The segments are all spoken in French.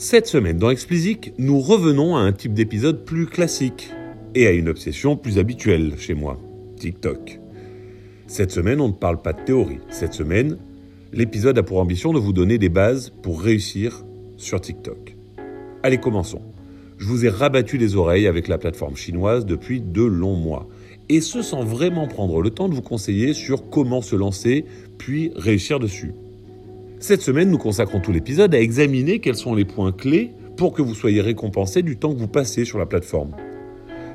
Cette semaine dans Explicit, nous revenons à un type d'épisode plus classique et à une obsession plus habituelle chez moi, TikTok. Cette semaine, on ne parle pas de théorie. Cette semaine, l'épisode a pour ambition de vous donner des bases pour réussir sur TikTok. Allez, commençons. Je vous ai rabattu les oreilles avec la plateforme chinoise depuis de longs mois. Et ce sans vraiment prendre le temps de vous conseiller sur comment se lancer, puis réussir dessus. Cette semaine, nous consacrons tout l'épisode à examiner quels sont les points clés pour que vous soyez récompensé du temps que vous passez sur la plateforme.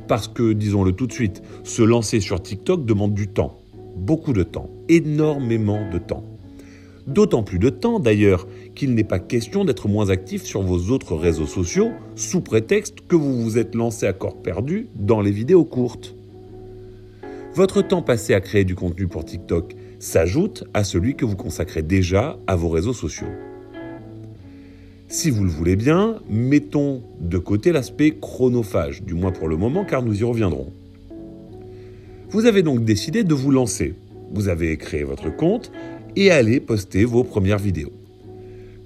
Parce que, disons-le tout de suite, se lancer sur TikTok demande du temps beaucoup de temps, énormément de temps. D'autant plus de temps d'ailleurs qu'il n'est pas question d'être moins actif sur vos autres réseaux sociaux sous prétexte que vous vous êtes lancé à corps perdu dans les vidéos courtes. Votre temps passé à créer du contenu pour TikTok s'ajoute à celui que vous consacrez déjà à vos réseaux sociaux. Si vous le voulez bien, mettons de côté l'aspect chronophage, du moins pour le moment car nous y reviendrons. Vous avez donc décidé de vous lancer. Vous avez créé votre compte et allez poster vos premières vidéos.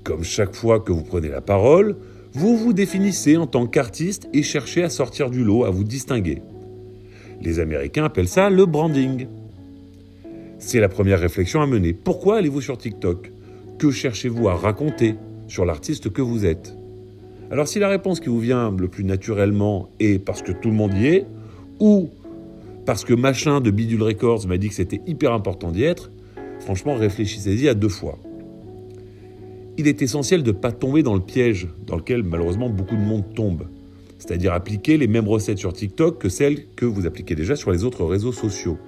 Comme chaque fois que vous prenez la parole, vous vous définissez en tant qu'artiste et cherchez à sortir du lot, à vous distinguer. Les Américains appellent ça le branding. C'est la première réflexion à mener. Pourquoi allez-vous sur TikTok? Que cherchez-vous à raconter sur l'artiste que vous êtes? Alors si la réponse qui vous vient le plus naturellement est parce que tout le monde y est, ou parce que machin de Bidule Records m'a dit que c'était hyper important d'y être, franchement, réfléchissez-y à deux fois. Il est essentiel de ne pas tomber dans le piège dans lequel malheureusement beaucoup de monde tombe. C'est-à-dire appliquer les mêmes recettes sur TikTok que celles que vous appliquez déjà sur les autres réseaux sociaux.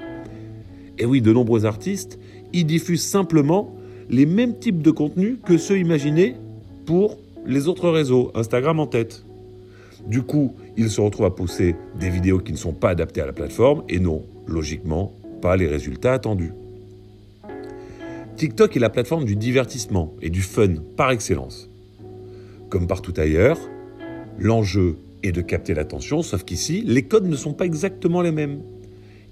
Et oui, de nombreux artistes, ils diffusent simplement les mêmes types de contenus que ceux imaginés pour les autres réseaux, Instagram en tête. Du coup, ils se retrouvent à pousser des vidéos qui ne sont pas adaptées à la plateforme et n'ont, logiquement, pas les résultats attendus. TikTok est la plateforme du divertissement et du fun par excellence. Comme partout ailleurs, l'enjeu est de capter l'attention, sauf qu'ici, les codes ne sont pas exactement les mêmes.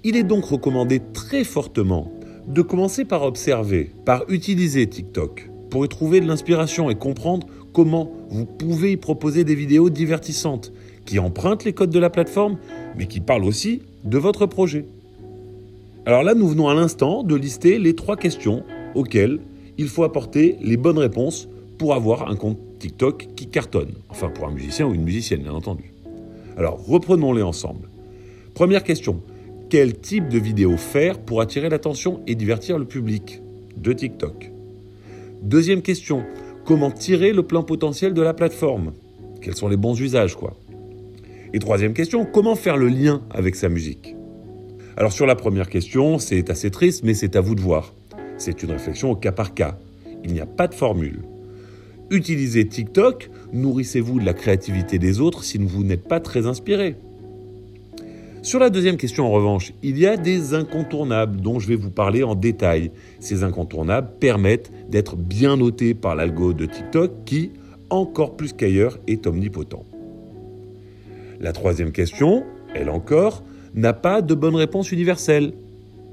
Il est donc recommandé très fortement de commencer par observer, par utiliser TikTok, pour y trouver de l'inspiration et comprendre comment vous pouvez y proposer des vidéos divertissantes qui empruntent les codes de la plateforme, mais qui parlent aussi de votre projet. Alors là, nous venons à l'instant de lister les trois questions auxquelles il faut apporter les bonnes réponses pour avoir un compte TikTok qui cartonne. Enfin, pour un musicien ou une musicienne, bien entendu. Alors, reprenons-les ensemble. Première question. Quel type de vidéo faire pour attirer l'attention et divertir le public de TikTok? Deuxième question. Comment tirer le plein potentiel de la plateforme? Quels sont les bons usages, quoi? Et troisième question, comment faire le lien avec sa musique? Alors sur la première question, c'est assez triste, mais c'est à vous de voir. C'est une réflexion au cas par cas. Il n'y a pas de formule. Utilisez TikTok, nourrissez-vous de la créativité des autres si vous n'êtes pas très inspiré. Sur la deuxième question, en revanche, il y a des incontournables dont je vais vous parler en détail. Ces incontournables permettent d'être bien notés par l'algo de TikTok qui, encore plus qu'ailleurs, est omnipotent. La troisième question, elle encore, n'a pas de bonne réponse universelle.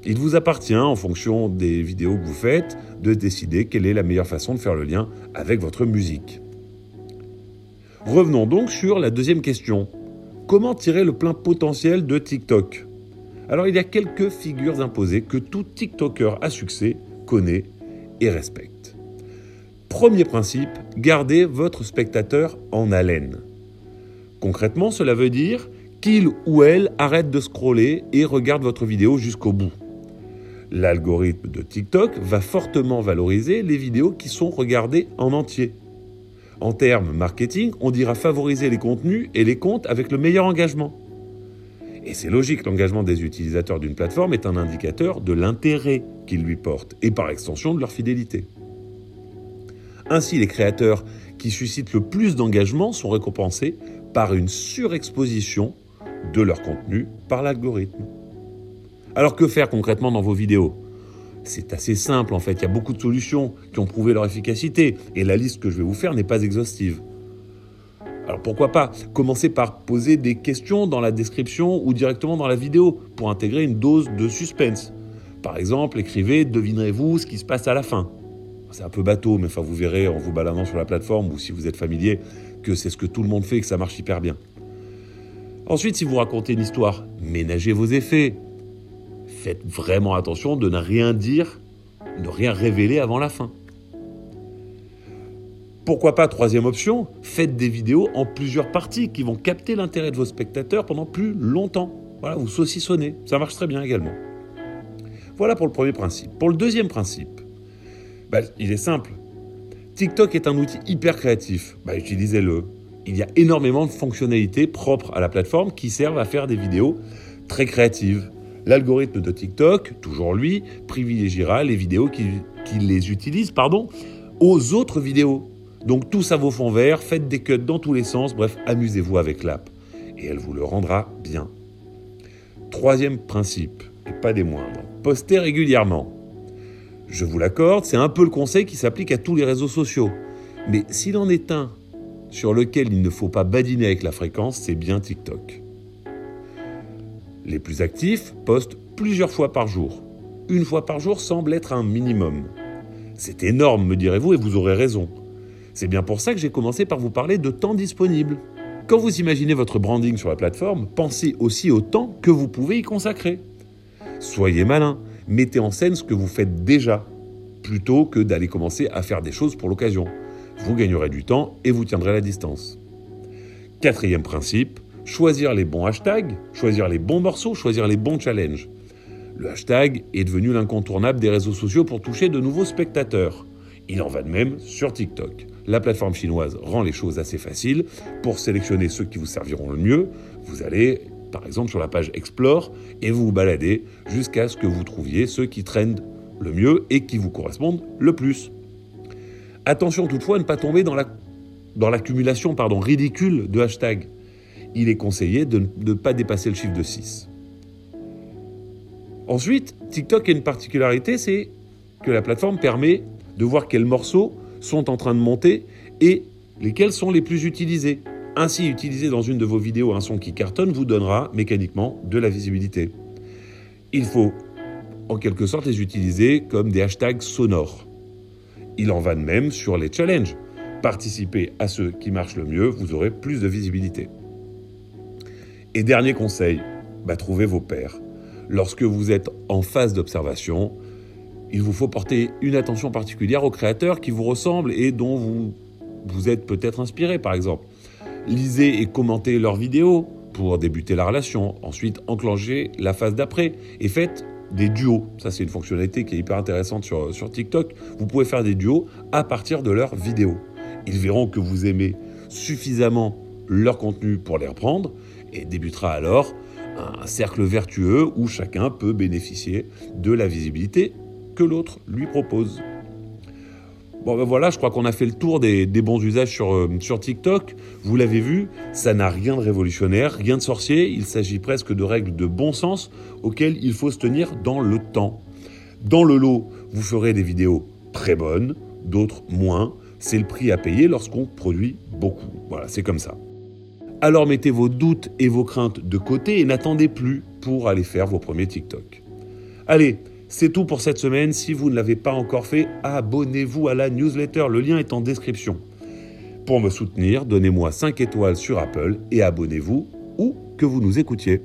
Il vous appartient, en fonction des vidéos que vous faites, de décider quelle est la meilleure façon de faire le lien avec votre musique. Revenons donc sur la deuxième question. Comment tirer le plein potentiel de TikTok Alors il y a quelques figures imposées que tout TikToker à succès connaît et respecte. Premier principe, gardez votre spectateur en haleine. Concrètement, cela veut dire qu'il ou elle arrête de scroller et regarde votre vidéo jusqu'au bout. L'algorithme de TikTok va fortement valoriser les vidéos qui sont regardées en entier. En termes marketing, on dira favoriser les contenus et les comptes avec le meilleur engagement. Et c'est logique, l'engagement des utilisateurs d'une plateforme est un indicateur de l'intérêt qu'ils lui portent et par extension de leur fidélité. Ainsi, les créateurs qui suscitent le plus d'engagement sont récompensés par une surexposition de leur contenu par l'algorithme. Alors que faire concrètement dans vos vidéos? C'est assez simple en fait, il y a beaucoup de solutions qui ont prouvé leur efficacité et la liste que je vais vous faire n'est pas exhaustive. Alors pourquoi pas commencer par poser des questions dans la description ou directement dans la vidéo pour intégrer une dose de suspense. Par exemple, écrivez devinerez-vous ce qui se passe à la fin. C'est un peu bateau, mais enfin vous verrez en vous baladant sur la plateforme ou si vous êtes familier que c'est ce que tout le monde fait et que ça marche hyper bien. Ensuite, si vous racontez une histoire, ménagez vos effets. Faites vraiment attention de ne rien dire, ne rien révéler avant la fin. Pourquoi pas, troisième option, faites des vidéos en plusieurs parties qui vont capter l'intérêt de vos spectateurs pendant plus longtemps. Voilà, vous saucissonnez, ça marche très bien également. Voilà pour le premier principe. Pour le deuxième principe, bah, il est simple. TikTok est un outil hyper créatif. Bah, utilisez-le. Il y a énormément de fonctionnalités propres à la plateforme qui servent à faire des vidéos très créatives. L'algorithme de TikTok, toujours lui, privilégiera les vidéos qui, qui les utilisent pardon, aux autres vidéos. Donc tout ça vaut fond vert, faites des cuts dans tous les sens, bref, amusez-vous avec l'app. Et elle vous le rendra bien. Troisième principe, et pas des moindres, postez régulièrement. Je vous l'accorde, c'est un peu le conseil qui s'applique à tous les réseaux sociaux. Mais s'il en est un sur lequel il ne faut pas badiner avec la fréquence, c'est bien TikTok. Les plus actifs postent plusieurs fois par jour. Une fois par jour semble être un minimum. C'est énorme, me direz-vous, et vous aurez raison. C'est bien pour ça que j'ai commencé par vous parler de temps disponible. Quand vous imaginez votre branding sur la plateforme, pensez aussi au temps que vous pouvez y consacrer. Soyez malin, mettez en scène ce que vous faites déjà, plutôt que d'aller commencer à faire des choses pour l'occasion. Vous gagnerez du temps et vous tiendrez la distance. Quatrième principe, choisir les bons hashtags, choisir les bons morceaux, choisir les bons challenges. Le hashtag est devenu l'incontournable des réseaux sociaux pour toucher de nouveaux spectateurs. Il en va de même sur TikTok. La plateforme chinoise rend les choses assez faciles. Pour sélectionner ceux qui vous serviront le mieux, vous allez par exemple sur la page Explore et vous vous baladez jusqu'à ce que vous trouviez ceux qui trendent le mieux et qui vous correspondent le plus. Attention toutefois à ne pas tomber dans la dans l'accumulation pardon, ridicule de hashtags. Il est conseillé de ne pas dépasser le chiffre de 6. Ensuite, TikTok a une particularité, c'est que la plateforme permet de voir quels morceaux sont en train de monter et lesquels sont les plus utilisés. Ainsi, utiliser dans une de vos vidéos un son qui cartonne vous donnera mécaniquement de la visibilité. Il faut en quelque sorte les utiliser comme des hashtags sonores. Il en va de même sur les challenges. Participez à ceux qui marchent le mieux, vous aurez plus de visibilité. Et dernier conseil, bah, trouvez vos pairs. Lorsque vous êtes en phase d'observation, il vous faut porter une attention particulière aux créateurs qui vous ressemblent et dont vous, vous êtes peut-être inspiré, par exemple. Lisez et commentez leurs vidéos pour débuter la relation, ensuite enclencher la phase d'après et faites des duos. Ça, c'est une fonctionnalité qui est hyper intéressante sur, sur TikTok. Vous pouvez faire des duos à partir de leurs vidéos. Ils verront que vous aimez suffisamment leur contenu pour les reprendre et débutera alors un cercle vertueux où chacun peut bénéficier de la visibilité que l'autre lui propose. Bon ben voilà, je crois qu'on a fait le tour des, bons usages sur, euh, sur TikTok. Vous l'avez vu, ça n'a rien de révolutionnaire, rien de sorcier. Il s'agit presque de règles de bon sens auxquelles il faut se tenir dans le temps. Dans le lot, vous ferez des vidéos très bonnes, d'autres moins. C'est le prix à payer lorsqu'on produit beaucoup. Voilà, c'est comme ça. Alors mettez vos doutes et vos craintes de côté et n'attendez plus pour aller faire vos premiers TikTok. Allez, c'est tout pour cette semaine. Si vous ne l'avez pas encore fait, abonnez-vous à la newsletter. Le lien est en description. Pour me soutenir, donnez-moi 5 étoiles sur Apple et abonnez-vous où que vous nous écoutiez.